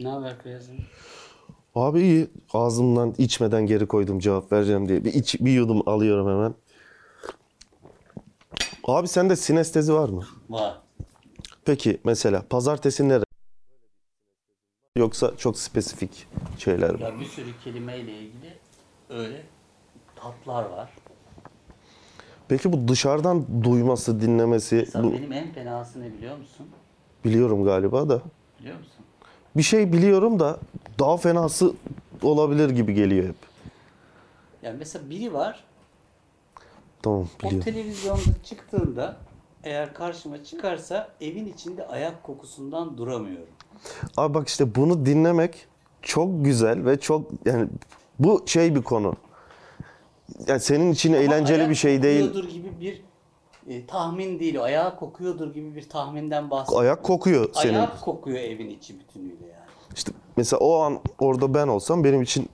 Ne haber Feyyaz'ım? Abi iyi. Ağzımdan içmeden geri koydum cevap vereceğim diye. Bir, iç, bir yudum alıyorum hemen. Abi sende sinestezi var mı? Var. Peki mesela pazartesi nere? Yoksa çok spesifik şeyler mi? Ya bir sürü kelimeyle ilgili öyle tatlar var. Peki bu dışarıdan duyması, dinlemesi Mesela bu, benim en fenası ne biliyor musun? biliyorum galiba da. Biliyor musun? Bir şey biliyorum da daha fenası olabilir gibi geliyor hep. Yani mesela biri var. Tamam O biliyorum. televizyonda çıktığında eğer karşıma çıkarsa evin içinde ayak kokusundan duramıyorum. Abi bak işte bunu dinlemek çok güzel ve çok yani bu şey bir konu. Yani senin için eğlenceli Ayak bir şey değil. gibi bir e, tahmin değil. o. Ayağı kokuyordur gibi bir tahminden bahsediyorum. Ayak kokuyor senin. Ayak kokuyor evin içi bütünüyle yani. İşte mesela o an orada ben olsam benim için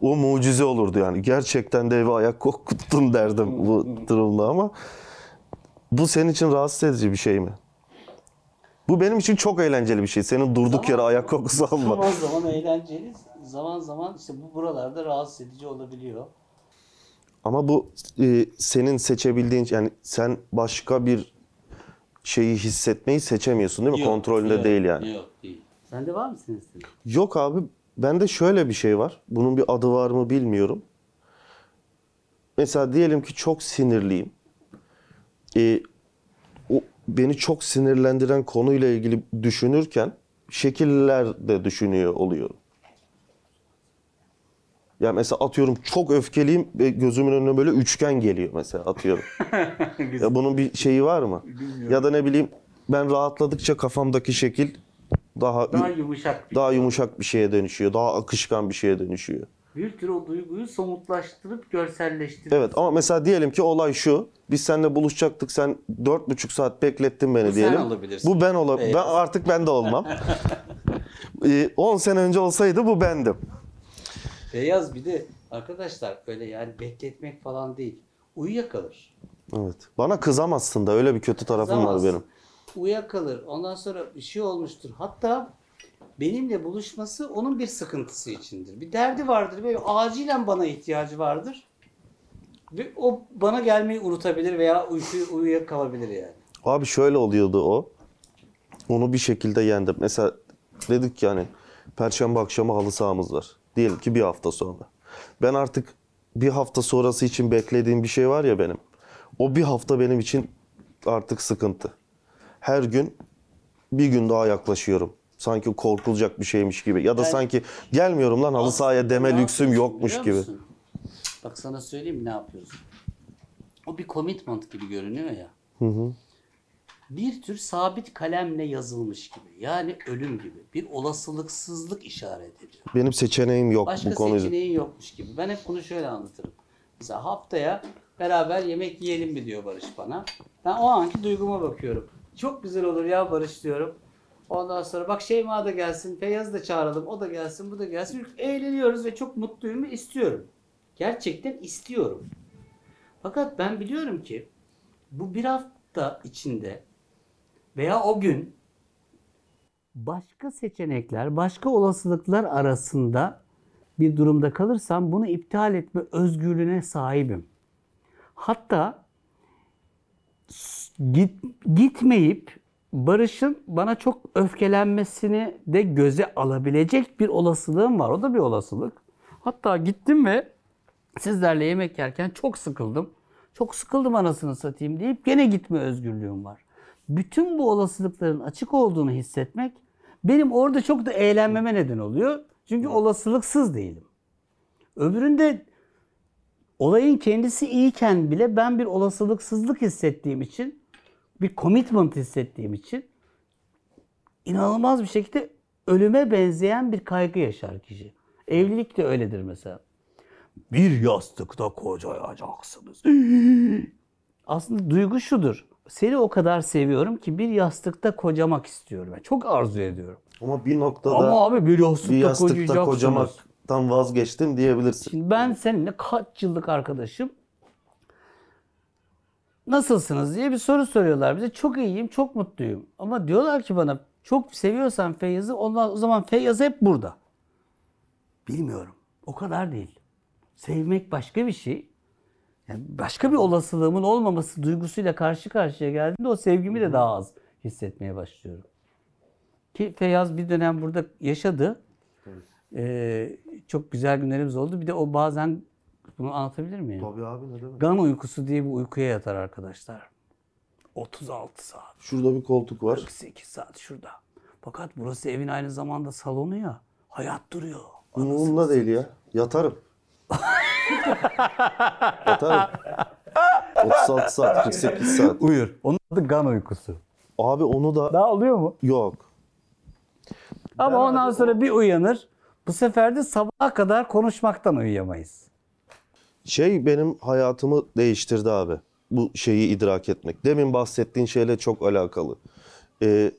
o mucize olurdu yani. Gerçekten de eve ayak kokuttun derdim bu durumda ama bu senin için rahatsız edici bir şey mi? Bu benim için çok eğlenceli bir şey. Senin durduk yere ayak kokusu alma. Zaman zaman eğlenceli, zaman zaman işte bu buralarda rahatsız edici olabiliyor. Ama bu e, senin seçebildiğin yani sen başka bir şeyi hissetmeyi seçemiyorsun değil mi? Yok, Kontrolünde yok, değil yani. Yok değil. Sende var mı sinüzit? Yok abi bende şöyle bir şey var. Bunun bir adı var mı bilmiyorum. Mesela diyelim ki çok sinirliyim. Ee, o beni çok sinirlendiren konuyla ilgili düşünürken şekiller de düşünüyor oluyorum. Ya mesela atıyorum çok öfkeliyim ve gözümün önüne böyle üçgen geliyor mesela atıyorum. ya bunun bir şeyi var mı? Ya da ne bileyim ben rahatladıkça kafamdaki şekil daha Daha yumuşak bir daha yumuşak bir şeye dönüşüyor. Daha akışkan bir şeye dönüşüyor. Bir tür o duyguyu somutlaştırıp görselleştirip Evet ama mesela diyelim ki olay şu. Biz seninle buluşacaktık. Sen dört buçuk saat beklettin beni Bu sen diyelim. olabilirsin. Bu ben olabilirim. Ben Beyaz. artık ben de olmam. Ee, 10 sene önce olsaydı bu bendim. Beyaz bir de arkadaşlar öyle yani bekletmek falan değil. Uyuyakalır. Evet. Bana kızamazsın da öyle bir kötü tarafım var Kızamaz. benim. Uyuyakalır. Ondan sonra bir şey olmuştur. Hatta benimle buluşması onun bir sıkıntısı içindir. Bir derdi vardır ve acilen bana ihtiyacı vardır. Ve o bana gelmeyi unutabilir veya uykuyu uyuyakalabilir yani. Abi şöyle oluyordu o. Onu bir şekilde yendim. Mesela dedik yani Perşembe akşamı halı sahamız var. Diyelim ki bir hafta sonra. Ben artık bir hafta sonrası için beklediğim bir şey var ya benim. O bir hafta benim için artık sıkıntı. Her gün bir gün daha yaklaşıyorum. Sanki korkulacak bir şeymiş gibi. Ya da Yani- sanki gelmiyorum lan halı sahaya deme Ne lüksüm yapıyorsun yokmuş biliyor gibi. musun? Bak sana söyleyeyim mi ne yapıyorsun? O bir commitment gibi görünüyor ya. Bir tür sabit kalemle yazılmış gibi. Yani ölüm gibi. Bir olasılıksızlık işaret ediyor. Benim seçeneğim yok Başka bu konuyu. seçeneğin yokmuş gibi. Ben hep bunu şöyle anlatırım. Mesela haftaya beraber yemek yiyelim mi diyor Barış bana. Ben o anki duyguma bakıyorum. Çok güzel olur ya Barış diyorum. Ondan sonra bak Şeyma da gelsin, Feyyaz'ı da çağıralım, o da gelsin, bu da gelsin. Eğleniyoruz ve çok mutluyum ve istiyorum. Gerçekten istiyorum. Fakat ben biliyorum ki bu bir hafta içinde veya o gün başka seçenekler, başka olasılıklar arasında bir durumda kalırsam bunu iptal etme özgürlüğüne sahibim. Hatta git, gitmeyip Barış'ın bana çok öfkelenmesini de göze alabilecek bir olasılığım var. O da bir olasılık. Hatta gittim ve sizlerle yemek yerken çok sıkıldım. Çok sıkıldım anasını satayım deyip gene gitme özgürlüğüm var. Bütün bu olasılıkların açık olduğunu hissetmek benim orada çok da eğlenmeme neden oluyor. Çünkü olasılıksız değilim. Öbüründe olayın kendisi iyiyken bile ben bir olasılıksızlık hissettiğim için, bir commitment hissettiğim için inanılmaz bir şekilde ölüme benzeyen bir kaygı yaşar kişi. Evlilik de öyledir mesela. Bir yastıkta kocayacaksınız. Aslında duygu şudur. Seni o kadar seviyorum ki bir yastıkta kocamak istiyorum. Yani çok arzu ediyorum. Ama bir noktada Ama abi bir yastıkta, bir yastıkta kocamaktan vazgeçtim diyebilirsin. Şimdi ben seninle kaç yıllık arkadaşım. Nasılsınız diye bir soru soruyorlar bize. Çok iyiyim, çok mutluyum. Ama diyorlar ki bana Çok seviyorsan Feyyaz'ı o zaman Feyyaz hep burada. Bilmiyorum. O kadar değil. Sevmek başka bir şey. Yani başka bir olasılığımın olmaması duygusuyla karşı karşıya geldiğinde o sevgimi de daha az hissetmeye başlıyorum. Ki Feyyaz bir dönem burada yaşadı. Ee, çok güzel günlerimiz oldu. Bir de o bazen bunu anlatabilir miyim? Tabii abi ne demek. Gan uykusu diye bir uykuya yatar arkadaşlar. 36 saat, Şurada bir koltuk var. 48 saat şurada. Fakat burası evin aynı zamanda salonu ya. Hayat duruyor. Umurumda değil ya. Yatarım. Yatarım. 36 saat, 48 saat. Uyur. Onun adı gan uykusu. Abi onu da Daha oluyor mu? yok. Ama ondan sonra bir uyanır. Bu sefer de sabaha kadar konuşmaktan uyuyamayız. Şey benim hayatımı değiştirdi abi. Bu şeyi idrak etmek. Demin bahsettiğin şeyle çok alakalı. Ee,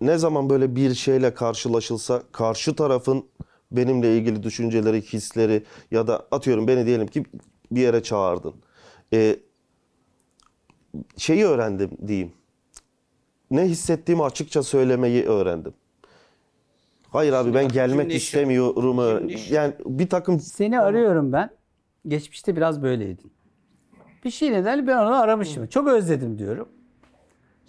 ne zaman böyle bir şeyle karşılaşılsa karşı tarafın benimle ilgili düşünceleri, hisleri ya da atıyorum beni diyelim ki bir yere çağırdın. Ee, şeyi öğrendim diyeyim. Ne hissettiğimi açıkça söylemeyi öğrendim. Hayır abi ben gelmek Şimdi istemiyorum. şimdi şu- Yani bir takım Seni arıyorum ben. Geçmişte biraz böyleydin. Bir şey nedenle ben onu aramışım. Çok özledim diyorum.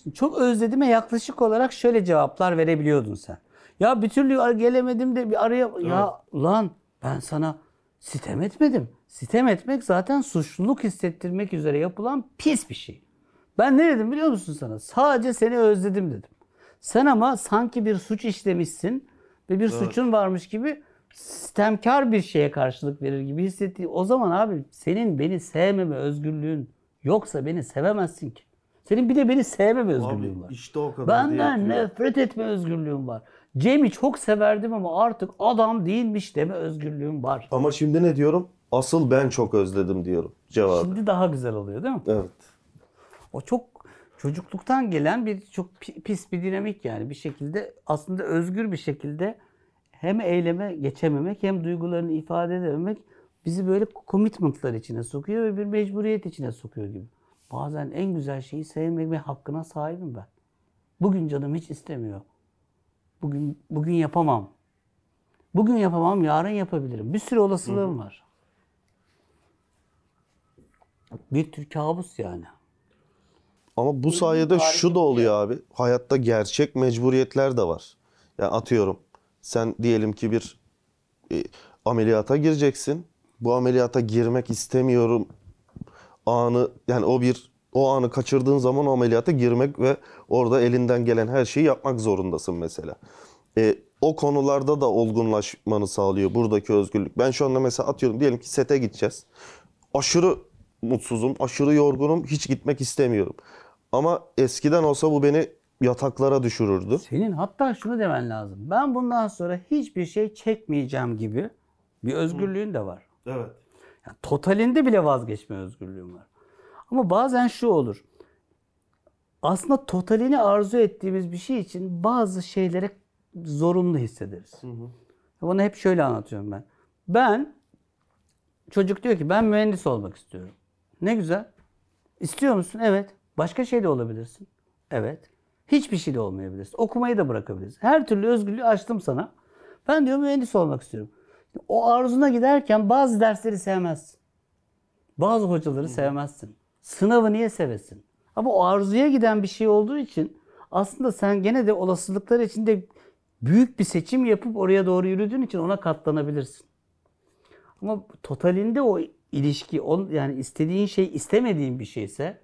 Şimdi çok özledime yaklaşık olarak şöyle cevaplar verebiliyordun sen. Ya bir türlü gelemedim de bir araya... Ya lan ben sana sitem etmedim. Sitem etmek zaten suçluluk hissettirmek üzere yapılan pis bir şey. Ben ne dedim biliyor musun sana? Sadece seni özledim dedim. Sen ama sanki bir suç işlemişsin ve bir suçun varmış gibi sistemkar bir şeye karşılık verir gibi hissettiği o zaman abi senin beni sevmeme özgürlüğün yoksa beni sevemezsin ki. Senin bir de beni sevmeme özgürlüğün var. işte o kadar Benden nefret etme özgürlüğüm var. Cem'i çok severdim ama artık adam değilmiş deme özgürlüğüm var. Ama şimdi ne diyorum? Asıl ben çok özledim diyorum cevabı. Şimdi daha güzel oluyor değil mi? Evet. O çok çocukluktan gelen bir çok pi- pis bir dinamik yani bir şekilde aslında özgür bir şekilde hem eyleme geçememek hem duygularını ifade edememek bizi böyle commitment'lar içine sokuyor ve bir mecburiyet içine sokuyor gibi. Bazen en güzel şeyi sevmek hakkına sahibim ben. Bugün canım hiç istemiyor. Bugün bugün yapamam. Bugün yapamam, yarın yapabilirim. Bir sürü olasılığım var. Bir tür kabus yani. Ama bu sayede şu da oluyor abi. Hayatta gerçek mecburiyetler de var. Yani atıyorum sen diyelim ki bir e, ameliyata gireceksin. Bu ameliyata girmek istemiyorum anı yani o bir o anı kaçırdığın zaman o ameliyata girmek ve orada elinden gelen her şeyi yapmak zorundasın mesela. E, o konularda da olgunlaşmanı sağlıyor buradaki özgürlük. Ben şu anda mesela atıyorum diyelim ki sete gideceğiz. Aşırı mutsuzum, aşırı yorgunum, hiç gitmek istemiyorum. Ama eskiden olsa bu beni yataklara düşürürdü. Senin hatta şunu demen lazım. Ben bundan sonra hiçbir şey çekmeyeceğim gibi bir özgürlüğün de var. Evet. Yani totalinde bile vazgeçme özgürlüğün var. Ama bazen şu olur. Aslında totalini arzu ettiğimiz bir şey için bazı şeylere zorunlu hissederiz. Bunu hep şöyle anlatıyorum ben. Ben çocuk diyor ki ben mühendis olmak istiyorum. Ne güzel. İstiyor musun? Evet. Başka şey de olabilirsin. Evet. Hiçbir şey de olmayabilirsin. Okumayı da bırakabilirsin. Her türlü özgürlüğü açtım sana. Ben diyor mühendis olmak istiyorum. O arzuna giderken bazı dersleri sevmezsin. Bazı hocaları sevmezsin. Sınavı niye sevesin? Ama o arzuya giden bir şey olduğu için aslında sen gene de olasılıklar içinde büyük bir seçim yapıp oraya doğru yürüdüğün için ona katlanabilirsin. Ama totalinde o ilişki, on, yani istediğin şey istemediğin bir şeyse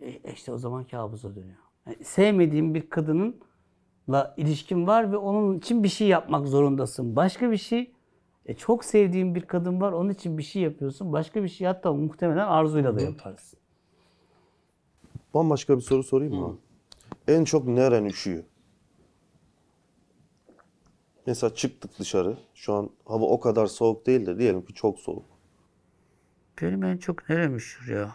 e, işte o zaman kabusa dönüyor. Yani sevmediğin bir kadınınla ilişkin var ve onun için bir şey yapmak zorundasın. Başka bir şey, e, çok sevdiğin bir kadın var, onun için bir şey yapıyorsun. Başka bir şey hatta muhtemelen arzuyla da yaparsın. Bambaşka bir soru sorayım mı? abi? En çok neren üşüyor? Mesela çıktık dışarı. Şu an hava o kadar soğuk değil de diyelim ki çok soğuk. Benim en çok nerem üşür ya?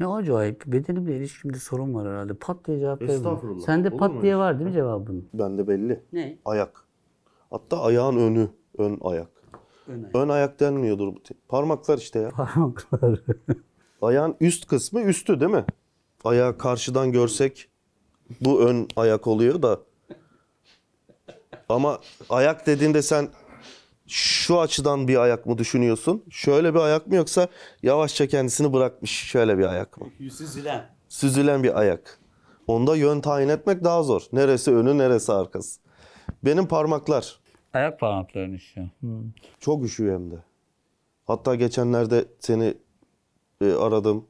Ne acayip. Bedenimle ilişkimde sorun var herhalde. Pat diye cevap vermiyorum. Estağfurullah. Sende Olur pat mu diye öyle var değil mi cevabın? Bende belli. Ne? Ayak. Hatta ayağın önü. Ön ayak. Ön ayak. Ön ayak denmiyordur. bu. Parmaklar işte ya. Parmakları. Ayağın üst kısmı üstü değil mi? Ayağı karşıdan görsek bu ön ayak oluyor da. Ama ayak dediğinde sen şu açıdan bir ayak mı düşünüyorsun? Şöyle bir ayak mı yoksa yavaşça kendisini bırakmış şöyle bir ayak mı? Süzülen. Süzülen bir ayak. Onda yön tayin etmek daha zor. Neresi önü neresi arkası. Benim parmaklar Ayak parmaklarının işi. çok üşüyor hem de. Hatta geçenlerde seni e, aradım.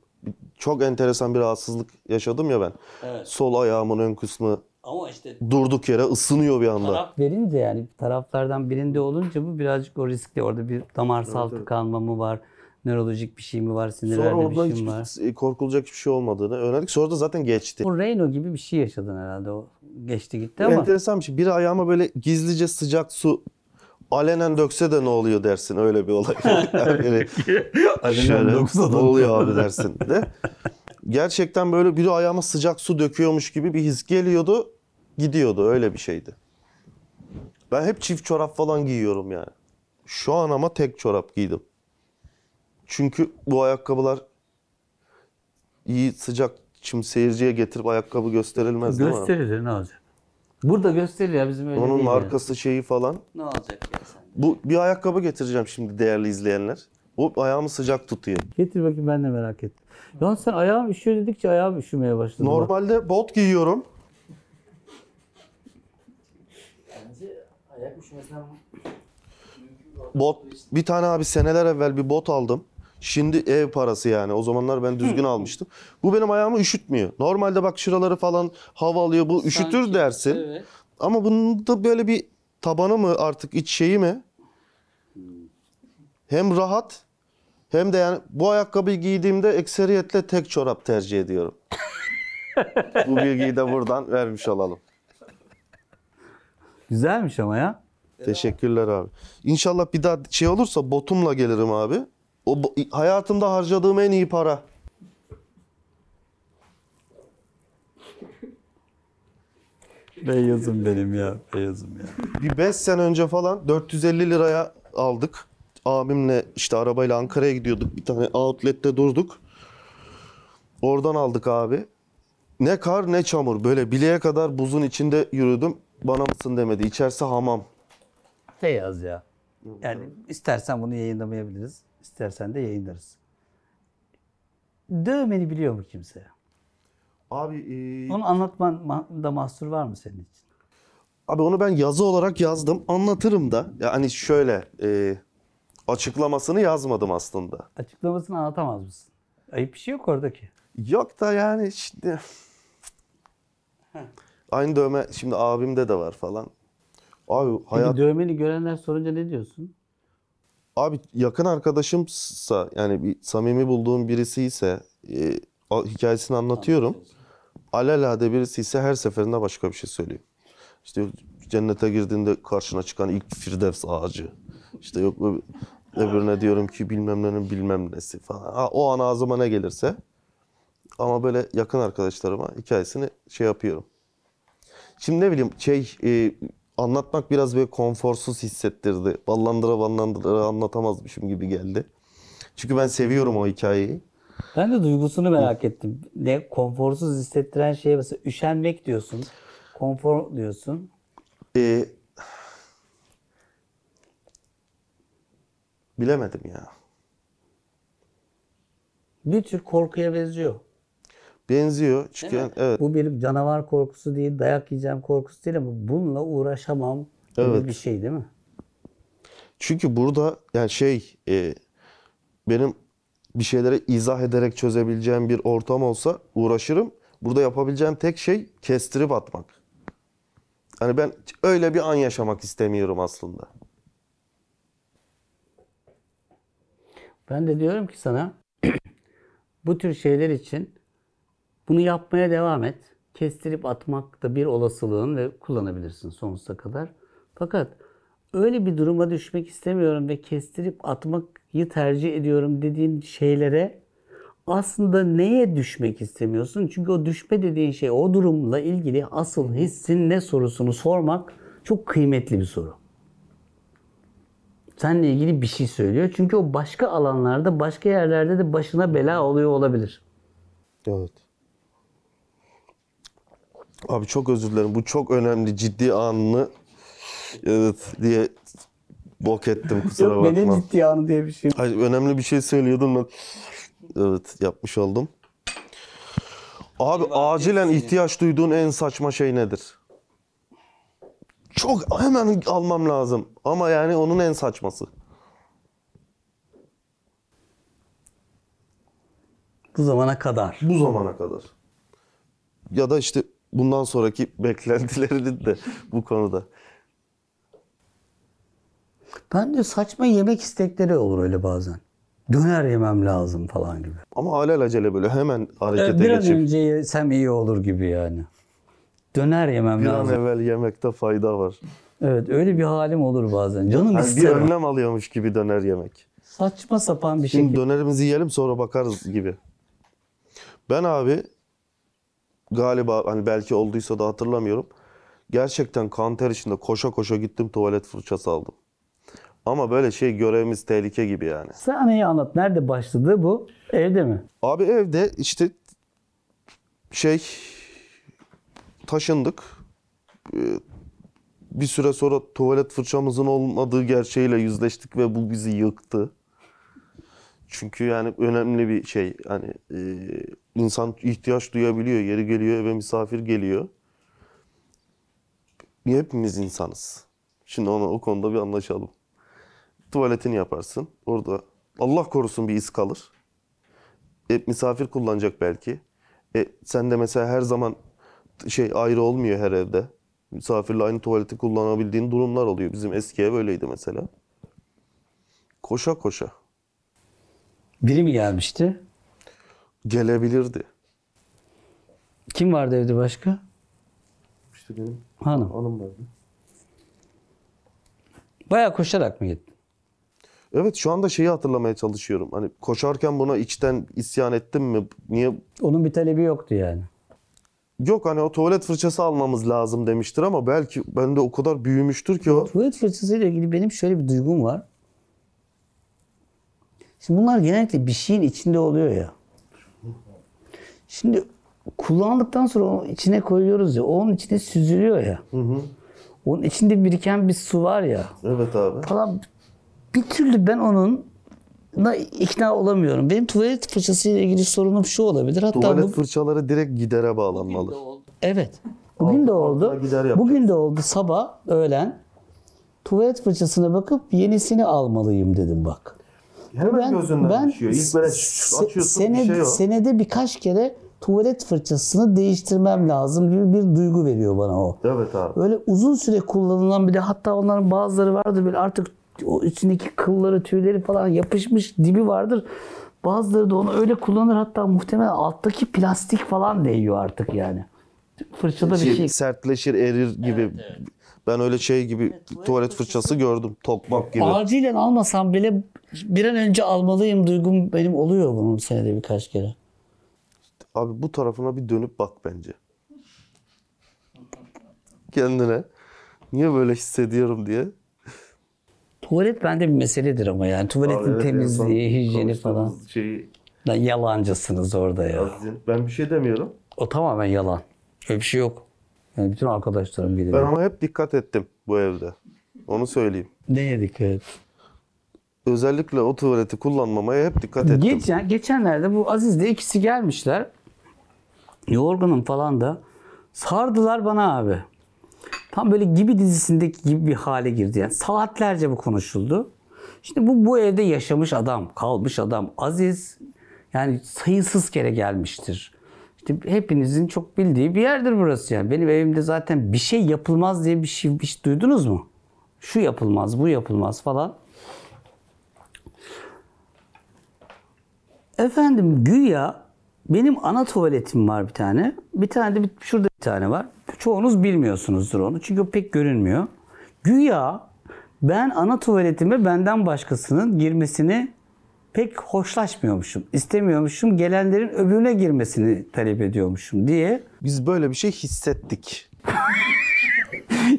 Çok enteresan bir rahatsızlık yaşadım ya ben. Evet. Sol ayağımın ön kısmı Ama işte durduk yere ısınıyor bir anda. taraf verince yani taraflardan birinde olunca bu birazcık o riskli. Orada bir damarsal tıkanma mı var? Nörolojik bir şey mi var? Sonra Sinirlerde bir şey mi var? hiç e, korkulacak hiçbir şey olmadığını öğrendik. Sonra da zaten geçti. O Reyno gibi bir şey yaşadın herhalde. O geçti gitti ama. Enteresan bir şey. Biri ayağıma böyle gizlice sıcak su alenen dökse de ne oluyor dersin. Öyle bir olay. Yani şöyle ne oluyor abi dersin de. Gerçekten böyle biri ayağıma sıcak su döküyormuş gibi bir his geliyordu. Gidiyordu. Öyle bir şeydi. Ben hep çift çorap falan giyiyorum yani. Şu an ama tek çorap giydim. Çünkü bu ayakkabılar iyi sıcak şimdi seyirciye getirip ayakkabı gösterilmez değil mi? Gösterilir ne olacak? Burada gösterilir ya bizim öyle Onun değil yani. markası şeyi falan. Ne olacak ya sen? Bu bir ayakkabı getireceğim şimdi değerli izleyenler. O ayağımı sıcak tutuyor. Getir bakayım ben de merak ettim. Ya sen ayağım üşüyor dedikçe ayağım üşümeye başladı. bak. Normalde bot giyiyorum. Ayak üşümesinden Bot bir tane abi seneler evvel bir bot aldım. Şimdi ev parası yani. O zamanlar ben düzgün almıştım. Bu benim ayağımı üşütmüyor. Normalde bak şuraları falan hava alıyor. Bu üşütür Sanki- dersin. Evet. Ama bunun da böyle bir tabanı mı artık iç şeyi mi? Hem rahat hem de yani bu ayakkabıyı giydiğimde ekseriyetle tek çorap tercih ediyorum. bu bilgiyi de buradan vermiş olalım. Güzelmiş ama ya. Teşekkürler abi. İnşallah bir daha şey olursa botumla gelirim abi. O hayatımda harcadığım en iyi para. Beyazım benim ya. Beyazım ya. Bir 5 sene önce falan 450 liraya aldık. Abimle işte arabayla Ankara'ya gidiyorduk. Bir tane outlet'te durduk. Oradan aldık abi. Ne kar ne çamur. Böyle bileğe kadar buzun içinde yürüdüm. Bana mısın demedi. İçerisi hamam. Beyaz ya. Yani istersen bunu yayınlamayabiliriz. İstersen de yayınlarız. Dövmeni biliyor mu kimse? Abi e, Onu anlatman ma- da mahsur var mı senin için? Abi onu ben yazı olarak yazdım. Anlatırım da. Yani şöyle e, açıklamasını yazmadım aslında. Açıklamasını anlatamaz mısın? Ayıp bir şey yok oradaki. Yok da yani şimdi aynı dövme şimdi abimde de var falan. Abi Peki hayat dövmeni görenler sorunca ne diyorsun? Abi yakın arkadaşımsa yani bir samimi bulduğum birisi ise e, hikayesini anlatıyorum. Alelade birisi ise her seferinde başka bir şey söylüyor. İşte cennete girdiğinde karşına çıkan ilk firdevs ağacı. İşte yok öb- öbürüne diyorum ki bilmem nenin bilmem nesi falan. Ha, o an ağzıma ne gelirse. Ama böyle yakın arkadaşlarıma hikayesini şey yapıyorum. Şimdi ne bileyim şey e, anlatmak biraz böyle konforsuz hissettirdi. Ballandıra ballandıra anlatamazmışım gibi geldi. Çünkü ben seviyorum o hikayeyi. Ben de duygusunu merak ettim. Ne konforsuz hissettiren şey mesela üşenmek diyorsun. Konfor diyorsun. Ee, bilemedim ya. Bir tür korkuya benziyor. Benziyor. Çünkü yani- evet. Bu bir canavar korkusu değil, dayak yiyeceğim korkusu değil ama bununla uğraşamam gibi Evet. bir şey değil mi? Çünkü burada yani şey e, benim bir şeylere izah ederek çözebileceğim bir ortam olsa uğraşırım. Burada yapabileceğim tek şey kestirip atmak. Hani ben öyle bir an yaşamak istemiyorum aslında. Ben de diyorum ki sana bu tür şeyler için bunu yapmaya devam et. Kestirip atmak da bir olasılığın ve kullanabilirsin sonsuza kadar. Fakat öyle bir duruma düşmek istemiyorum ve kestirip atmayı tercih ediyorum dediğin şeylere aslında neye düşmek istemiyorsun? Çünkü o düşme dediğin şey o durumla ilgili asıl hissin ne sorusunu sormak çok kıymetli bir soru. Seninle ilgili bir şey söylüyor. Çünkü o başka alanlarda, başka yerlerde de başına bela oluyor olabilir. Evet. Abi çok özür dilerim. Bu çok önemli ciddi anını evet diye bok ettim kusura Yok bakma. benim ciddi anı diye bir şey. Hayır, önemli bir şey söylüyordum ben. Evet yapmış oldum. Abi acilen ihtiyaç duyduğun en saçma şey nedir? Çok hemen almam lazım. Ama yani onun en saçması. Bu zamana kadar. Bu zamana kadar. Ya da işte bundan sonraki beklentilerinin de bu konuda. Ben de saçma yemek istekleri olur öyle bazen. Döner yemem lazım falan gibi. Ama alelacele böyle hemen harekete Ee, bir an geçip önce yesem iyi olur gibi yani. Döner yemem bir an lazım. evvel yemekte fayda var. Evet öyle bir halim olur bazen. Canım Yani bir ister. o. önlem alıyormuş gibi döner yemek. Saçma sapan bir şey. Şimdi dönerimizi yiyelim sonra bakarız gibi. Ben abi galiba hani belki olduysa da hatırlamıyorum. Gerçekten kan ter içinde koşa koşa gittim tuvalet fırçası aldım. Ama böyle şey görevimiz tehlike gibi yani. Sahneyi anlat. Nerede başladı bu? Evde mi? Abi evde işte şey taşındık. Ee, Bir süre sonra tuvalet fırçamızın olmadığı gerçeğiyle yüzleştik ve bu bizi yıktı. Çünkü yani önemli bir şey. Hani e, insan ihtiyaç duyabiliyor. Yeri geliyor eve misafir geliyor. Hepimiz insanız. Şimdi ona o konuda bir anlaşalım. Tuvaletini yaparsın. Orada Allah korusun bir iz kalır. E, misafir kullanacak belki. E, sen de mesela her zaman şey ayrı olmuyor her evde. Misafirle aynı tuvaleti kullanabildiğin durumlar oluyor. Bizim eski ev öyleydi mesela. Koşa koşa. Biri mi gelmişti? Gelebilirdi. Kim vardı evde başka? İşte benim Hanım. hanım vardı. Baya koşarak mı gittin? Evet şu anda şeyi hatırlamaya çalışıyorum. Hani koşarken buna içten isyan ettim mi? Niye? Onun bir talebi yoktu yani. Yok hani o tuvalet fırçası almamız lazım demiştir ama belki bende o kadar büyümüştür ki o. Tuvalet fırçasıyla ilgili benim şöyle bir duygum var. Şimdi bunlar genellikle bir şeyin içinde oluyor ya. Şimdi kullandıktan sonra onu içine koyuyoruz ya. Onun içine süzülüyor ya. Onun içinde biriken bir su var ya. Evet abi. Falan bir türlü ben onun da ikna olamıyorum. Benim tuvalet fırçasıyla ilgili sorunum şu olabilir. Hatta Tuvalet bu, fırçaları direkt gidere bağlanmalı. Evet. Bugün de altına oldu. Bugün de oldu sabah öğlen. Tuvalet fırçasına bakıp yenisini almalıyım dedim bak. Hemen gözünden ben düşüyor. İlk böyle se- açıyorsun sene- bir şey o. Senede birkaç kere tuvalet fırçasını değiştirmem lazım gibi bir duygu veriyor bana o. Evet abi. Öyle uzun süre kullanılan bir de hatta onların bazıları vardır böyle artık o içindeki kılları tüyleri falan yapışmış dibi vardır. Bazıları da onu öyle kullanır hatta muhtemelen alttaki plastik falan değiyor artık yani. Fırçada bir Şey, şey. sertleşir, erir gibi. Ben öyle şey gibi tuvalet fırçası gördüm. Tokmak gibi. Acilen almasam bile bir an önce almalıyım duygum benim oluyor bunun senede birkaç kere. Abi bu tarafına bir dönüp bak bence. Kendine. Niye böyle hissediyorum diye. Tuvalet bende bir meseledir ama yani tuvaletin temizliği, hijyeni falan. Şeyi, Lan yalancısınız orada ya. ben bir şey demiyorum. O tamamen yalan. Öyle bir şey yok. Yani bütün arkadaşlarım bilir. Ben ama hep dikkat ettim bu evde. Onu söyleyeyim. Neye dikkat et? Özellikle o tuvaleti kullanmamaya hep dikkat ettim. Geçen, geçenlerde bu Aziz'le ikisi gelmişler. Yorgunum falan da. Sardılar bana abi. Tam böyle gibi dizisindeki gibi bir hale girdi. Yani saatlerce bu konuşuldu. Şimdi bu bu evde yaşamış adam, kalmış adam. Aziz yani sayısız kere gelmiştir. İşte hepinizin çok bildiği bir yerdir burası yani. Benim evimde zaten bir şey yapılmaz diye bir şey hiç duydunuz mu? Şu yapılmaz, bu yapılmaz falan. Efendim güya benim ana tuvaletim var bir tane. Bir tane de bir, şurada bir tane var. Çoğunuz bilmiyorsunuzdur onu çünkü o pek görünmüyor. Güya ben ana tuvaletime benden başkasının girmesini pek hoşlaşmıyormuşum. istemiyormuşum. Gelenlerin öbürüne girmesini talep ediyormuşum diye. Biz böyle bir şey hissettik.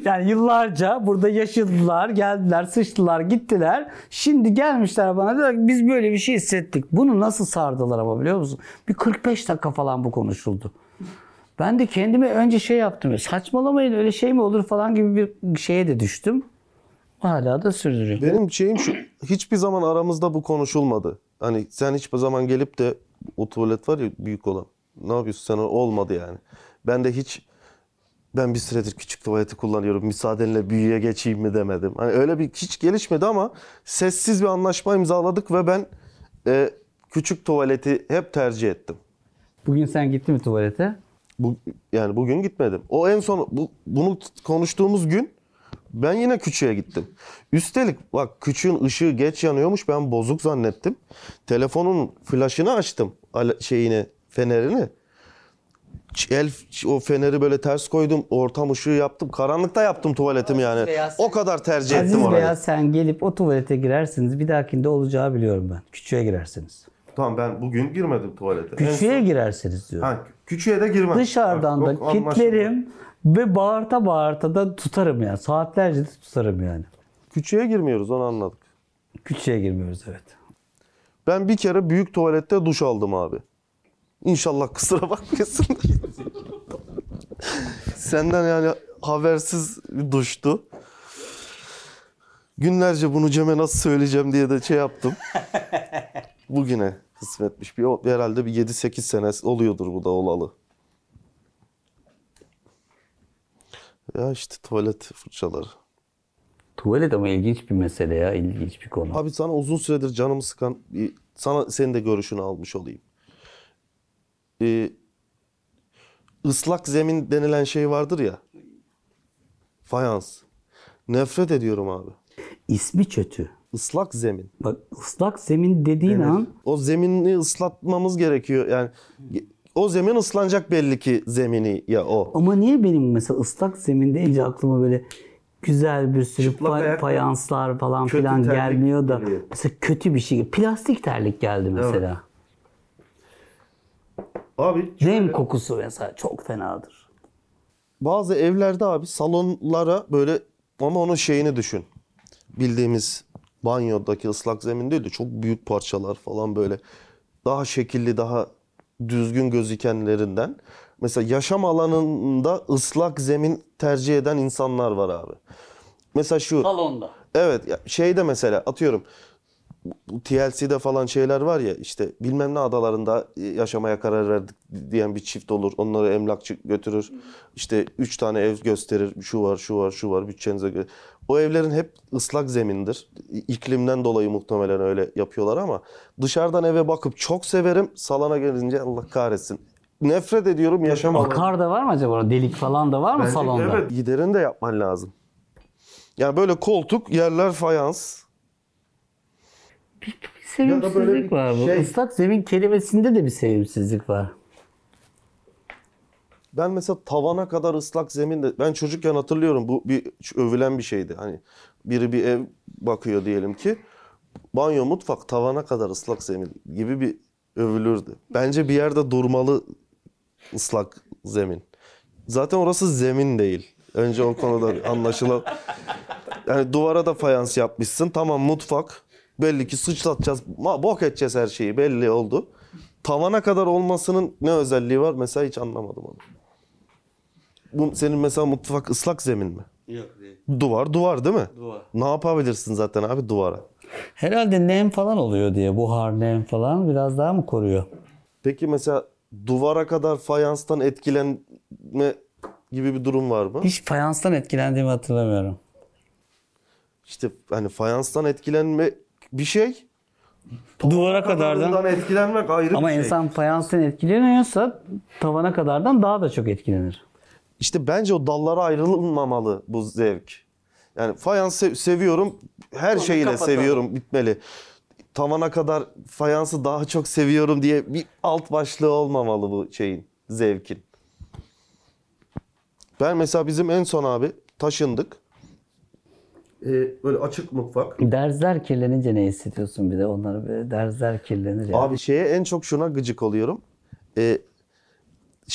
Yani yıllarca burada yaşadılar, geldiler, sıçtılar, gittiler. Şimdi gelmişler bana diyorlar ki biz böyle bir şey hissettik. Bunu nasıl sardılar ama biliyor musun? Bir 45 dakika falan bu konuşuldu. Ben de kendime önce şey yaptım. Saçmalamayın öyle şey mi olur falan gibi bir şeye de düştüm. Hala da sürdürüyorum. Benim şeyim şu, hiçbir zaman aramızda bu konuşulmadı. Hani sen hiçbir zaman gelip de o tuvalet var ya büyük olan. Ne yapıyorsun sen olmadı yani. Ben de hiç ben bir süredir küçük tuvaleti kullanıyorum. Müsaadenle büyüğe geçeyim mi demedim. Hani öyle bir hiç gelişmedi ama sessiz bir anlaşma imzaladık ve ben e, küçük tuvaleti hep tercih ettim. Bugün sen gittin mi tuvalete? Bu, yani bugün gitmedim. O en son bu, bunu konuştuğumuz gün ben yine küçüğe gittim. Üstelik bak küçüğün ışığı geç yanıyormuş ben bozuk zannettim. Telefonun flaşını açtım şeyini fenerini. El o feneri böyle ters koydum. Ortam ışığı yaptım. Karanlıkta yaptım tuvaletimi yani. O kadar tercih Aziz ettim orayı. veya sen gelip o tuvalete girersiniz. Bir dahakinde olacağı biliyorum ben. Küçüğe girersiniz. Tamam ben bugün girmedim tuvalete. En Küçüğe son- girersiniz diyorum. Ha, küçüğe de girmem. Dışarıdan Bak, da yok, anlaşıldı. Ve bağırta bağırta da tutarım yani. Saatlerce de tutarım yani. Küçüğe girmiyoruz onu anladık. Küçüğe girmiyoruz evet. Ben bir kere büyük tuvalette duş aldım abi. İnşallah kusura bakmıyorsun. Senden yani habersiz duştu. Günlerce bunu Cem'e nasıl söyleyeceğim diye de şey yaptım. Bugüne kısmetmiş. Bir, herhalde bir 7-8 sene oluyordur bu da olalı. Ya işte tuvalet fırçaları. Tuvalet ama ilginç bir mesele ya. ilginç bir konu. Abi sana uzun süredir canımı sıkan bir, sana senin de görüşünü almış olayım. Ee, ıslak zemin denilen şey vardır ya. Fayans. Nefret ediyorum abi. İsmi kötü. Islak zemin. Bak ıslak zemin dediğin an O zemini ıslatmamız gerekiyor. Yani o zemin ıslanacak belli ki zemini ya o. ama niye benim mesela ıslak zemin deyince aklıma böyle güzel bir sürü Çıplak fa- ayak- fayanslar falan Kötü filan terlik gelmiyor da geliyor. mesela kötü bir şey. Plastik terlik geldi mesela. Abi Nem kokusu mesela çok fenadır. Bazı evlerde abi salonlara böyle ama onun şeyini düşün. Bildiğimiz banyodaki ıslak zemin değil de çok büyük parçalar falan böyle daha şekilli daha düzgün gözükenlerinden. Mesela yaşam alanında ıslak zemin tercih eden insanlar var abi. Mesela şu Salonda. Evet ya şeyde mesela atıyorum TLC'de falan şeyler var ya işte bilmem ne adalarında yaşamaya karar verdik diyen bir çift olur. Onları emlakçı götürür. İşte üç tane ev gösterir. Şu var, şu var, şu var. Bütçenize göre. O evlerin hep ıslak zemindir. İklimden dolayı muhtemelen öyle yapıyorlar ama dışarıdan eve bakıp çok severim. Salona gelince Allah kahretsin. Nefret ediyorum yaşam alanı. Akar da var mı acaba? orada? Delik falan da var mı Bence salonda? Evet giderini de yapman lazım. Yani böyle koltuk, yerler fayans. Bir sevimsizlik Ya da böyle bir var bu. şey- Islak zemin kelimesinde de bir sevimsizlik var. Ben mesela tavana kadar ıslak zeminde ben çocukken hatırlıyorum bu bir övülen bir şeydi. Hani biri bir ev bakıyor diyelim ki banyo mutfak tavana kadar ıslak zemin gibi bir övülürdü. Bence bir yerde durmalı ıslak zemin. Zaten orası zemin değil. Önce o konuda anlaşılan. Yani duvara da fayans yapmışsın. Tamam mutfak. Belli ki sıçratacağız. Bok edeceğiz her şeyi. Belli oldu. Tavana kadar olmasının ne özelliği var? Mesela hiç anlamadım onu. Bu senin mesela mutfak ıslak zemin mi? Yok değil. Duvar duvar değil mi? Duvar. Ne yapabilirsin zaten abi duvara? Herhalde nem falan oluyor diye. Buhar nem falan biraz daha mı koruyor? Peki mesela duvara kadar fayanstan etkilenme gibi bir durum var mı? Hiç fayanstan etkilendiğimi hatırlamıyorum. İşte hani fayanstan etkilenme bir şey. Duvara kadardan. Etkilenmek ayrı Ama bir şey. insan fayanstan etkileniyorsa tavana kadardan daha da çok etkilenir. İşte bence o dallara ayrılmamalı bu zevk. Yani fayans sev- seviyorum. Her şeyiyle kapatalım. seviyorum. Bitmeli. Tavana kadar fayansı daha çok seviyorum diye bir alt başlığı olmamalı bu şeyin, zevkin. Ben mesela bizim en son abi taşındık. Ee, böyle açık mutfak. Derzler kirlenince ne hissediyorsun bir de onları böyle derzler kirlenir ya. Abi şeye en çok şuna gıcık oluyorum. Ee,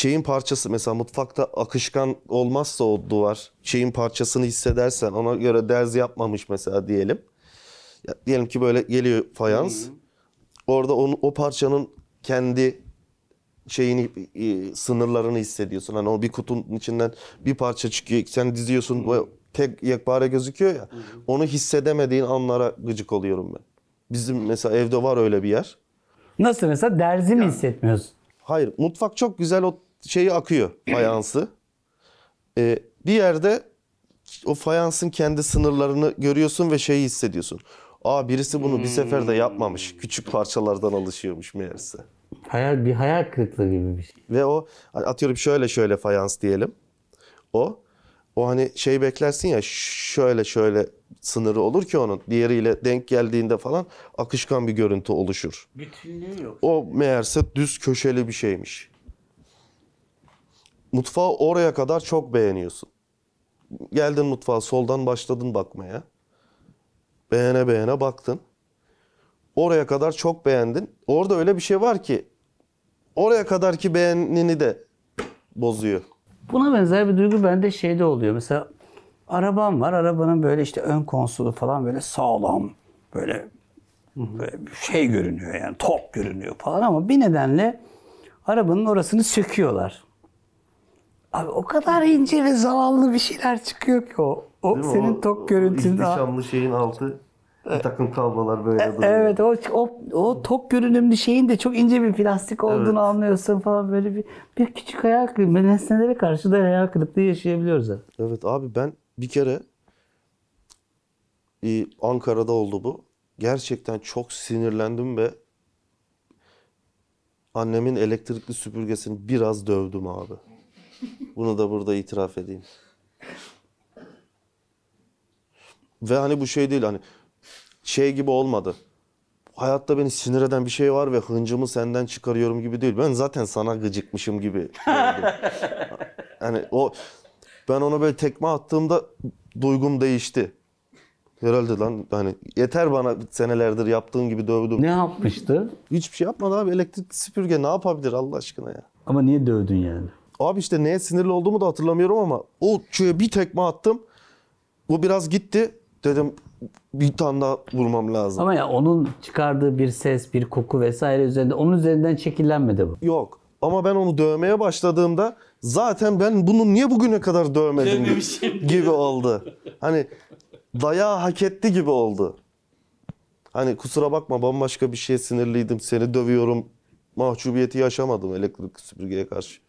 şeyin parçası mesela mutfakta akışkan olmazsa o duvar şeyin parçasını hissedersen ona göre derzi yapmamış mesela diyelim. Ya, diyelim ki böyle geliyor fayans. Orada onu, o parçanın kendi şeyini e, sınırlarını hissediyorsun. Hani o bir kutunun içinden bir parça çıkıyor. Sen diziyorsun ve tek yekpare gözüküyor ya. Onu hissedemediğin anlara gıcık oluyorum ben. Bizim mesela evde var öyle bir yer. Nasıl mesela derzi mi hissetmiyorsun? Hayır, mutfak çok güzel o şeyi akıyor fayansı. Ee, bir yerde o fayansın kendi sınırlarını görüyorsun ve şeyi hissediyorsun. Aa birisi bunu bir seferde yapmamış. Küçük parçalardan alışıyormuş meğerse. Hayal bir hayal kırıklığı gibi bir şey. Ve o atıyorum şöyle şöyle fayans diyelim. O o hani şey beklersin ya şöyle şöyle sınırı olur ki onun diğeriyle denk geldiğinde falan akışkan bir görüntü oluşur. Bütünlüğü yok. O meğerse düz köşeli bir şeymiş. Mutfağı oraya kadar çok beğeniyorsun. Geldin mutfağa soldan başladın bakmaya. Beğene beğene baktın. Oraya kadar çok beğendin. Orada öyle bir şey var ki oraya kadarki beğenini de bozuyor. Buna benzer bir duygu bende şeyde oluyor. Mesela arabam var. Arabanın böyle işte ön konsolu falan böyle sağlam. Böyle, böyle şey görünüyor yani top görünüyor falan ama bir nedenle arabanın orasını söküyorlar. Abi o kadar ince ve zavallı bir şeyler çıkıyor ki o. O senin tok görüntünde. şeyin altı bir takım kablolar böyle Evet o, o, o tok görünümlü şeyin de çok ince bir plastik olduğunu Evet. anlıyorsun falan böyle bir, bir küçük hayal kırıklığı. Nesnelere karşı da hayal kırıklığı yaşayabiliyoruz. zaten. Evet abi ben bir kere e, Ankara'da oldu bu. Gerçekten çok sinirlendim ve annemin elektrikli süpürgesini biraz dövdüm abi. Bunu da burada itiraf edeyim. Ve hani bu şey değil hani şey gibi olmadı. Hayatta beni sinir eden bir şey var ve hıncımı senden çıkarıyorum gibi değil. Ben zaten sana gıcıkmışım gibi. hani o ben ona böyle tekme attığımda duygum değişti. Herhalde lan hani yeter bana senelerdir yaptığın gibi dövdüm. Ne yapmıştı? Hiçbir şey yapmadı abi elektrikli süpürge ne yapabilir Allah aşkına ya. Ama niye dövdün yani? Abi işte neye sinirli olduğumu da hatırlamıyorum ama o şöyle bir tekme attım. Bu biraz gitti. Dedim bir tane daha vurmam lazım. Ama ya onun çıkardığı bir ses, bir koku vesaire üzerinde onun üzerinden şekillenmedi bu. Yok. Ama ben onu dövmeye başladığımda zaten ben bunu niye bugüne kadar dövmedim gibi, Dövmemişim. gibi oldu. Hani dayağı hak etti gibi oldu. Hani kusura bakma bambaşka bir şeye sinirliydim. Seni dövüyorum. Mahcubiyeti yaşamadım elektrikli süpürgeye karşı.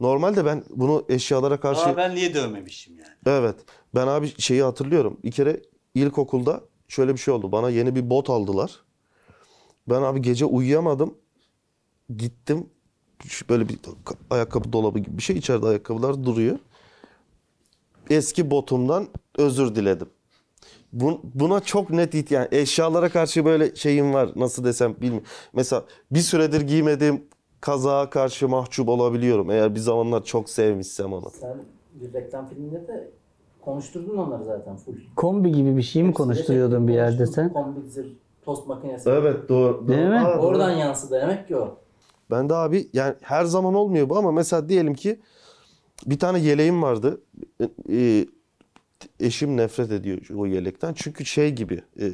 Normalde ben bunu eşyalara karşı... ben niye dövmemişim yani? Evet. Ben abi şeyi hatırlıyorum. Bir kere ilkokulda şöyle bir şey oldu. Bana yeni bir bot aldılar. Ben abi gece uyuyamadım. Gittim. Böyle bir ayakkabı dolabı gibi bir şey. İçeride ayakkabılar duruyor. Eski botumdan özür diledim. Bu- Buna çok net it yani eşyalara karşı böyle şeyim var. Nasıl desem bilmiyorum. Mesela bir süredir giymediğim kazağa karşı mahcup olabiliyorum. Eğer bir zamanlar çok sevmişsem onu. Sen bir reklam filminde de konuşturdun onları zaten full. Kombi gibi bir şey mi konuşturuyordun bir yerde sen? Kombi zır, tost makinesi. Evet doğru. Değil mi? Aa, doğru. Oradan yansıdı demek ki o. Ben de abi yani her zaman olmuyor bu ama mesela diyelim ki bir tane yeleğim vardı. Ee, eşim nefret ediyor o yelekten. Çünkü şey gibi e,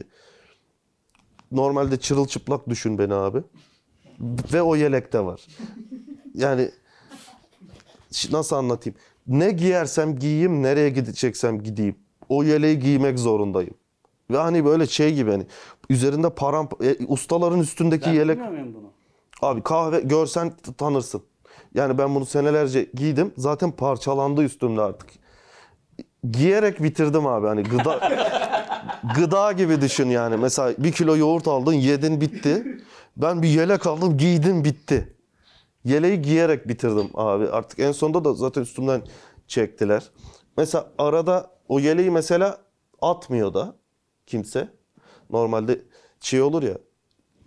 normalde çırılçıplak düşün beni abi. Ve o yelekte var. Yani nasıl anlatayım? Ne giyersem giyeyim, nereye gideceksem gideyim. O yeleği giymek zorundayım. Ve hani böyle şey gibi hani üzerinde param e, ustaların üstündeki Ben yelek bunu? Abi kahve görsen tanırsın. Yani ben bunu senelerce giydim. Zaten parçalandı üstümde artık. Giyerek bitirdim abi. Hani gıda gıda gibi düşün yani. Mesela bir kilo yoğurt aldın, yedin bitti. Ben bir yelek aldım, giydim bitti. Yeleği giyerek bitirdim abi. Artık en sonunda da zaten üstümden çektiler. Mesela arada o yeleği mesela atmıyor da kimse. Normalde şey olur ya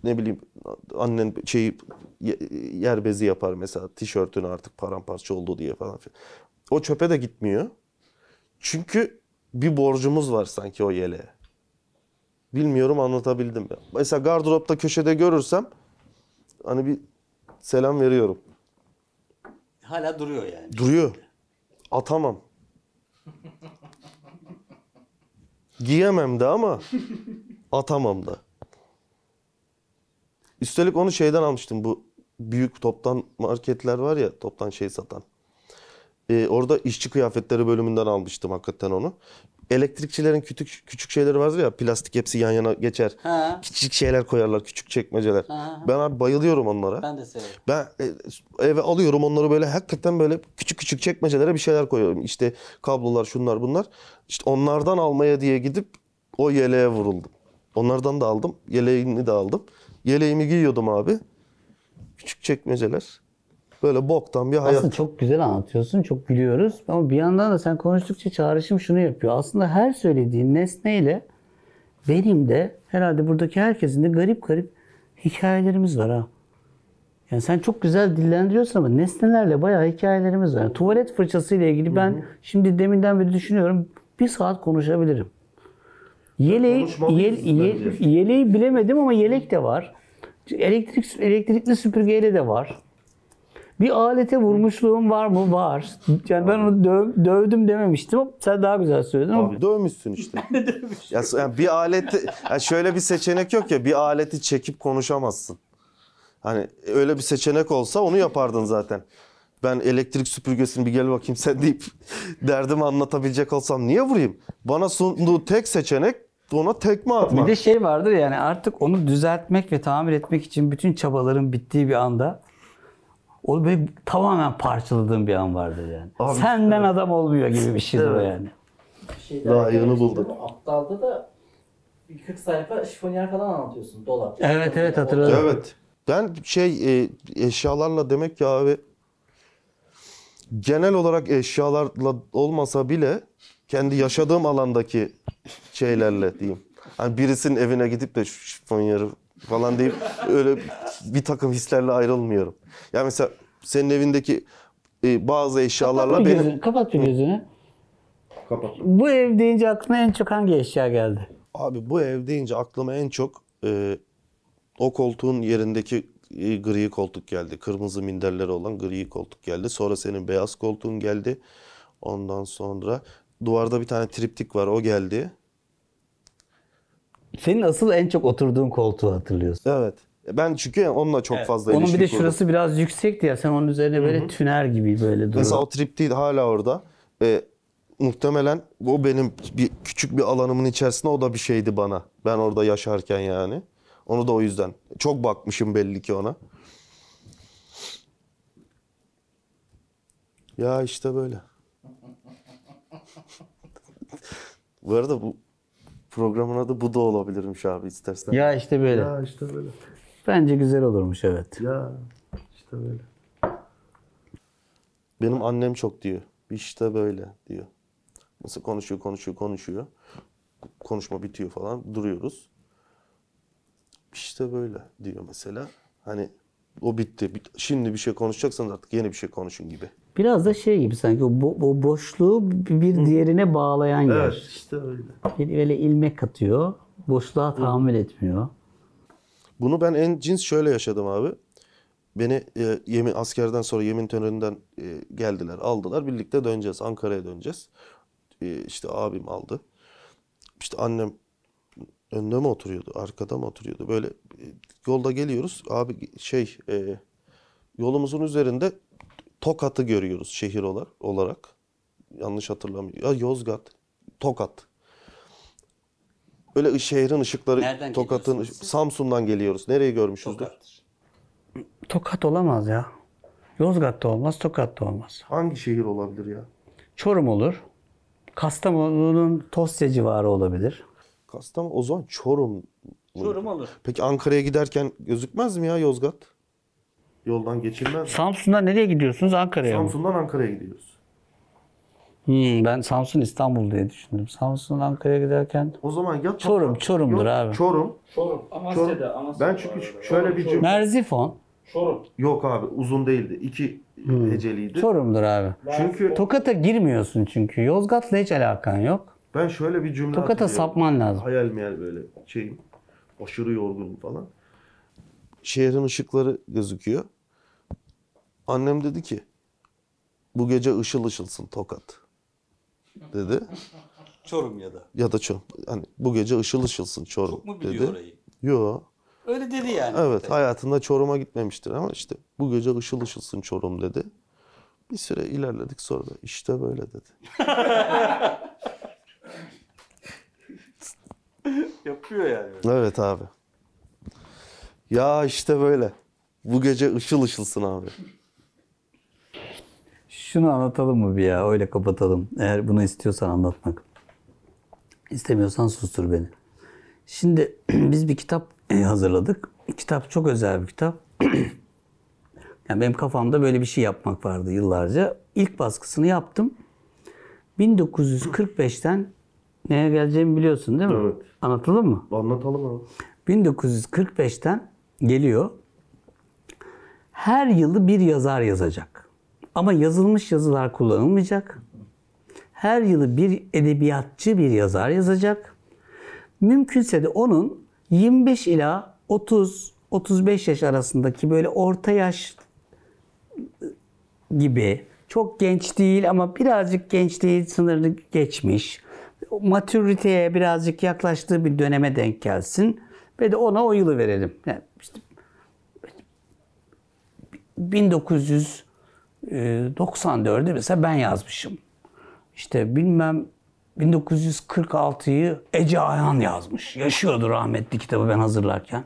ne bileyim annen şeyi ye- yer bezi yapar mesela tişörtünü artık paramparça oldu diye falan filan. O çöpe de gitmiyor. Çünkü bir borcumuz var sanki o yeleğe. Bilmiyorum anlatabildim? Mesela gardıropta köşede görürsem hani bir selam veriyorum. Hala duruyor yani. Duruyor. Atamam. Giyemem de ama atamam da. Üstelik onu şeyden almıştım bu büyük toptan marketler var ya toptan şey satan. Ee, orada işçi kıyafetleri bölümünden almıştım hakikaten onu. Elektrikçilerin küçük küçük şeyleri vardır ya plastik hepsi yan yana geçer. Ha. Küçük şeyler koyarlar küçük çekmeceler. Ha. Ben abi bayılıyorum onlara. Ben de severim. Ben e, eve alıyorum onları böyle hakikaten böyle küçük küçük çekmecelere bir şeyler koyuyorum. İşte kablolar şunlar bunlar. İşte onlardan almaya diye gidip o yeleğe vuruldum. Onlardan da aldım. Yeleğini de aldım. Yeleğimi giyiyordum abi. Küçük çekmeceler. Böyle boktan bir hayat. Aslında çok güzel anlatıyorsun, çok gülüyoruz. Ama bir yandan da sen konuştukça çağrışım şunu yapıyor. Aslında her söylediğin nesneyle benim de herhalde buradaki herkesin de garip garip hikayelerimiz var ha. Yani sen çok güzel dillendiriyorsun ama nesnelerle bayağı hikayelerimiz var. Yani tuvalet fırçası ile ilgili ben şimdi deminden beri düşünüyorum bir saat konuşabilirim. Yeleği, Konuşmalıyız ye- ye- bence. yeleği bilemedim ama yelek de var. Elektrik elektrikli süpürgeyle de var. Bir alete vurmuşluğum var mı? Var. Yani ben onu döv- dövdüm dememiştim sen daha güzel söyledin ama Abi dövmüşsün işte. ya, yani bir aleti yani şöyle bir seçenek yok ya bir aleti çekip konuşamazsın. Hani öyle bir seçenek olsa onu yapardın zaten. Ben elektrik süpürgesini bir gel bakayım sen deyip derdimi anlatabilecek olsam niye vurayım? Bana sunduğu tek seçenek ona tekme atmak. bir de şey vardır yani artık onu düzeltmek ve tamir etmek için bütün çabaların bittiği bir anda o böyle tamamen parçaladığım bir an vardır yani. Abi, Senden adam olmuyor gibi bir şeydir o Evet. yani. Bir şey Layığını değil mi? Aptalda da bir 40 sayfa şifonyer falan anlatıyorsun. Dolap. Evet, evet, hatırladım. Evet. Ben şey e, eşyalarla demek ki abi genel olarak eşyalarla olmasa bile kendi yaşadığım alandaki şeylerle diyeyim. Hani birisinin evine gidip de şu şifonyeri falan deyip öyle bir takım hislerle ayrılmıyorum. Ya mesela senin evindeki e, bazı eşyalarla Kapat benim gözünü. Kapat bir gözünü. Kapat. Bu ev deyince aklına en çok hangi eşya geldi? Abi bu ev deyince aklıma en çok e, o koltuğun yerindeki e, gri koltuk geldi. Kırmızı minderleri olan gri koltuk geldi. Sonra senin beyaz koltuğun geldi. Ondan sonra duvarda bir tane triptik var o geldi. Senin asıl en çok oturduğun koltuğu hatırlıyorsun. Evet. Ben çünkü onunla çok fazla Onun bir de kurdum. şurası biraz yüksekti ya. Sen onun üzerine böyle tüner gibi böyle duruyor. Mesela o triptik hala orada. E, muhtemelen o benim bir küçük bir alanımın içerisinde o da bir şeydi bana. Ben orada yaşarken yani. Onu da o yüzden. Çok bakmışım belli ki ona. Ya işte böyle. bu arada bu programın adı bu da olabilirmiş abi istersen. Ya işte böyle. Ya işte böyle. Bence güzel olurmuş evet. Ya işte böyle. Benim annem çok diyor. İşte böyle diyor. Mesela konuşuyor, konuşuyor, konuşuyor. Konuşma bitiyor falan. Duruyoruz. İşte böyle diyor mesela. Hani o bitti. Bit- Şimdi bir şey konuşacaksanız artık yeni bir şey konuşun gibi. Biraz da şey gibi sanki o, bo- o boşluğu bir diğerine bağlayan yer. işte öyle. Bir böyle ilmek katıyor. Boşluğa tahammül etmiyor. Bunu ben en cins şöyle yaşadım abi. Beni e, yemin askerden sonra yemin töreninden e, geldiler, aldılar. Birlikte döneceğiz, Ankara'ya döneceğiz. E, işte abim aldı. İşte annem önde mi oturuyordu, arkada mı oturuyordu? Böyle e, yolda geliyoruz. Abi şey e, yolumuzun üzerinde Tokat'ı görüyoruz şehir olarak. Yanlış hatırlamıyorum. Ya Yozgat, Tokat. Böyle şehrin ışıkları Nereden Tokat'ın? Samsun'dan geliyoruz. Nereyi görmüşüzdür? Tokat olamaz ya. Yozgat'ta olmaz, Tokat'ta olmaz. Hangi şehir olabilir ya? Çorum olur. Kastamonu'nun Tosya civarı olabilir. Kastamonu o zaman Çorum. Çorum olur. Peki Ankara'ya giderken gözükmez mi ya Yozgat? Yoldan geçilmez mi? Samsun'dan nereye gidiyorsunuz? Ankara'ya mı? Samsun'dan Ankara'ya gidiyoruz. Hmm, ben Samsun İstanbul diye düşündüm. Samsun'dan Ankara'ya giderken O zaman ya Çorum, Çorum'dur Yok, abi. Çorum. Çorum. Amasya'da. Amasya'da Ben çünkü var şöyle Çorum, bir cümle- Merzifon. Çorum. Yok abi uzun değildi. İki heceliydi. Çorum'dur abi. Çünkü Tokat'a girmiyorsun çünkü. Yozgat'la hiç alakan yok. Ben şöyle bir cümle Tokat'a sapman lazım. Hayal meyal böyle şeyim. Aşırı yorgunum falan. Şehrin ışıkları gözüküyor. Annem dedi ki bu gece ışıl ışılsın Tokat. Dedi. Çorum ya da. Ya da Çorum. Hani bu gece ışıl ışılsın Çorum Çok mu dedi. biliyor orayı? Yo. Öyle dedi yani. Evet hayatında Çorum'a gitmemiştir ama işte bu gece ışıl ışılsın Çorum dedi. Bir süre ilerledik sonra da işte böyle dedi. Yapıyor yani. Evet abi. Ya işte böyle. Bu gece ışıl ışılsın abi. Şunu anlatalım mı bir ya? Öyle kapatalım. Eğer bunu istiyorsan anlatmak. İstemiyorsan sustur beni. Şimdi biz bir kitap e, hazırladık. Kitap çok özel bir kitap. yani benim kafamda böyle bir şey yapmak vardı yıllarca. İlk baskısını yaptım. 1945'ten neye geleceğimi biliyorsun değil mi? Evet. Anlatalım mı? Anlatalım abi. 1945'ten geliyor. Her yılı bir yazar yazacak. Ama yazılmış yazılar kullanılmayacak. Her yılı bir edebiyatçı bir yazar yazacak. Mümkünse de onun 25 ila 30 35 yaş arasındaki böyle orta yaş gibi çok genç değil ama birazcık gençliği sınırını geçmiş. Matüriteye birazcık yaklaştığı bir döneme denk gelsin ve de ona o yılı verelim. Yani işte 1994'ü mesela ben yazmışım. İşte bilmem 1946'yı Ece Ayhan yazmış. Yaşıyordu rahmetli kitabı ben hazırlarken.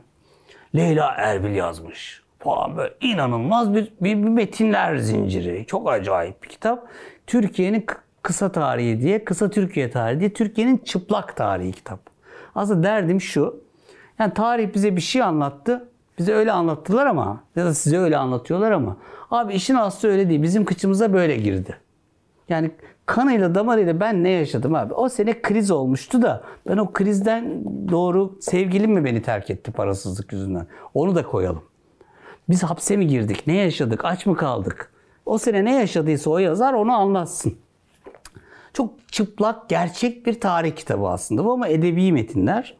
Leyla Erbil yazmış falan böyle inanılmaz bir, bir, bir metinler zinciri. Çok acayip bir kitap. Türkiye'nin kısa tarihi diye, kısa Türkiye tarihi diye Türkiye'nin çıplak tarihi kitap. Aslında derdim şu. Yani tarih bize bir şey anlattı. Bize öyle anlattılar ama ya da size öyle anlatıyorlar ama abi işin aslı öyle değil. Bizim kıçımıza böyle girdi. Yani kanıyla damarıyla ben ne yaşadım abi? O sene kriz olmuştu da ben o krizden doğru sevgilim mi beni terk etti parasızlık yüzünden? Onu da koyalım. Biz hapse mi girdik? Ne yaşadık? Aç mı kaldık? O sene ne yaşadıysa o yazar onu anlatsın. Çok çıplak, gerçek bir tarih kitabı aslında bu ama edebi metinler.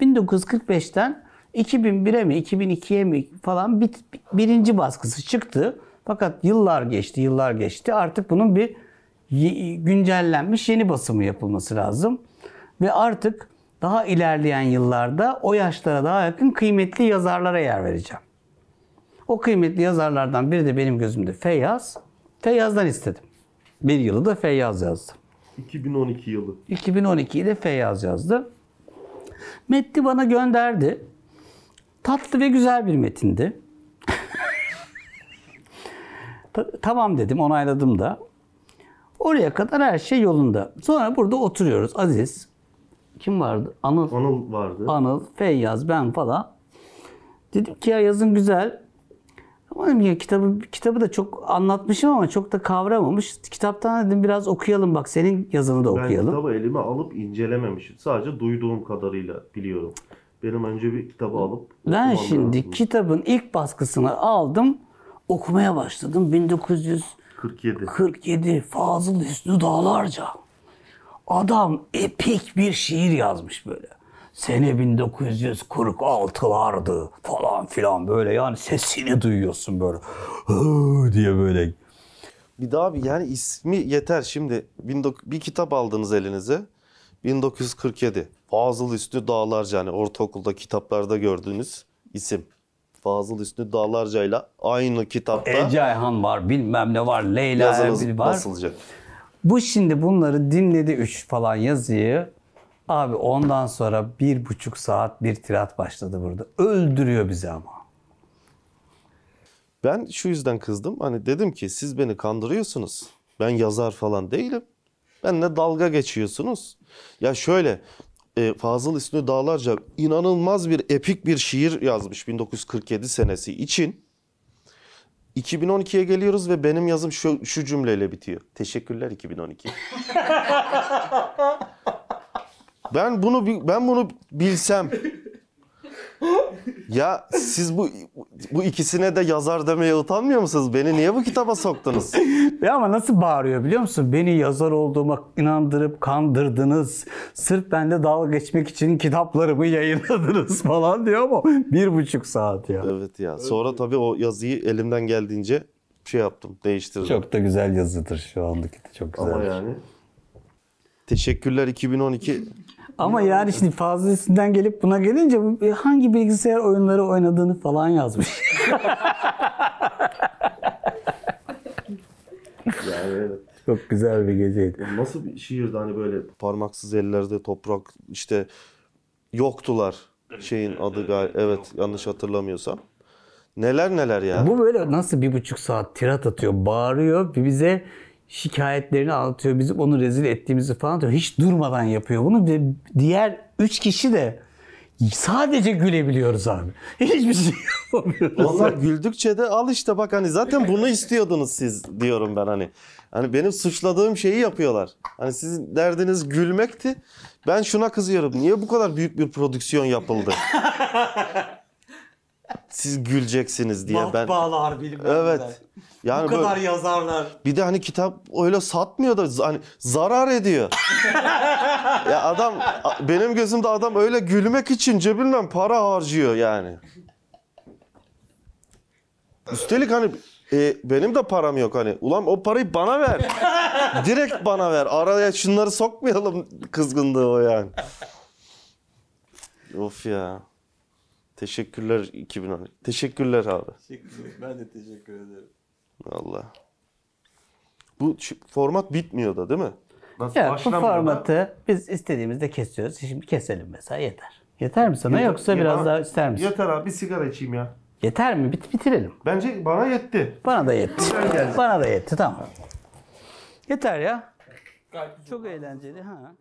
1945'ten 2001'e mi, 2002'ye mi falan bir, birinci baskısı çıktı. Fakat yıllar geçti, yıllar geçti. Artık bunun bir güncellenmiş yeni basımı yapılması lazım. Ve artık daha ilerleyen yıllarda o yaşlara daha yakın kıymetli yazarlara yer vereceğim. O kıymetli yazarlardan biri de benim gözümde Feyyaz. Feyyaz'dan istedim. Bir yılı da Feyyaz yazdı. 2012 yılı. 2012'yi de Feyyaz yazdı. Metni bana gönderdi. Tatlı ve güzel bir metindi. Ta- tamam dedim, onayladım da. Oraya kadar her şey yolunda. Sonra burada oturuyoruz. Aziz, kim vardı? Anıl, Anıl vardı. Anıl, Feyyaz, ben falan. Dedim ki ya yazın güzel. Ama ya kitabı, kitabı da çok anlatmışım ama çok da kavramamış. Kitaptan dedim biraz okuyalım bak senin yazını da Ben okuyalım. kitabı elime alıp incelememişim. Sadece duyduğum kadarıyla biliyorum. Benim önce bir kitabı alıp Ben şimdi lazım. kitabın ilk baskısını aldım. Okumaya başladım. 1947 47. Fazıl Hüsnü Dağlarca. Adam epik bir şiir yazmış böyle. Sene 1946'lardı falan filan böyle yani sesini duyuyorsun böyle. Diye böyle. Bir daha bir yani ismi yeter şimdi. 19 bir kitap aldınız elinize. 1947. Fazıl Üstü Dağlarca hani ortaokulda kitaplarda gördüğünüz isim. Fazıl Üstü Dağlarca ile aynı kitapta Ece Ayhan var bilmem ne var Leyla Erbil var. basılacak. Bu şimdi bunları dinledi 3 falan yazıyı. Abi ondan sonra bir buçuk saat bir tirat başladı burada. Öldürüyor bizi ama. Ben şu yüzden kızdım. Hani dedim ki siz beni kandırıyorsunuz. Ben yazar falan değilim. Benle dalga geçiyorsunuz. Ya şöyle e, Fazıl Üstü Dağlarca inanılmaz bir epik bir şiir yazmış 1947 senesi için. 2012'ye geliyoruz ve benim yazım şu, şu cümleyle bitiyor. Teşekkürler 2012. ben bunu ben bunu bilsem ya siz bu bu ikisine de yazar demeye utanmıyor musunuz? Beni niye bu kitaba soktunuz? Ya ama nasıl bağırıyor biliyor musun? Beni yazar olduğuma inandırıp kandırdınız. Sırf benimle dalga geçmek için kitaplarımı yayınladınız falan diyor ama bir buçuk saat ya. Evet ya. Sonra tabii o yazıyı elimden geldiğince şey yaptım, değiştirdim. Çok da güzel yazıdır şu andaki de çok güzel. Ama yani Teşekkürler 2012. Ama yani şimdi fazlasından gelip buna gelince bu hangi bilgisayar oyunları oynadığını falan yazmış. Yani. Çok güzel bir geceydi. Nasıl bir şiirdi hani böyle Parmaksız ellerde toprak işte yoktular şeyin adı gal evet yanlış hatırlamıyorsam. Neler neler ya. Bu böyle nasıl bir buçuk saat tirat atıyor, bağırıyor, bir bize şikayetlerini anlatıyor, bizim onu rezil ettiğimizi falan diyor. Hiç durmadan yapıyor bunu ve diğer üç kişi de sadece gülebiliyoruz abi. Hiçbir şey yapamıyoruz. Onlar güldükçe de al işte bak hani zaten bunu istiyordunuz siz diyorum ben hani. Hani benim suçladığım şeyi yapıyorlar. Hani sizin derdiniz gülmekti. Ben şuna kızıyorum. Niye bu kadar büyük bir prodüksiyon yapıldı? Siz güleceksiniz diye ben. Matbaalar bilmem Evet. neler. Yani Bu kadar böyle- yazarlar. bir de hani kitap öyle satmıyor da hani zarar ediyor. ya adam benim gözümde adam öyle gülmek için cebinden para harcıyor yani. Üstelik hani e, benim de param yok hani. Ulan o parayı bana ver. Direkt bana ver. Araya şunları sokmayalım kızgınlığı o yani. Of ya. Teşekkürler 2010. Teşekkürler abi. Ben de teşekkür ederim. Allah. Bu format bitmiyor da değil mi? nasıl Ya bu başlamıyor da- formatı biz istediğimizde kesiyoruz. Şimdi keselim mesela yeter. Yeter mi sana Yeter- yoksa ya biraz daha ister misin? Yeter abi bir sigara içeyim ya. Yeter mi? Bit bitirelim. Bence bana yetti. Bana da yetti. Bana da yetti tamam. Yeter ya. Çok eğlenceli ha.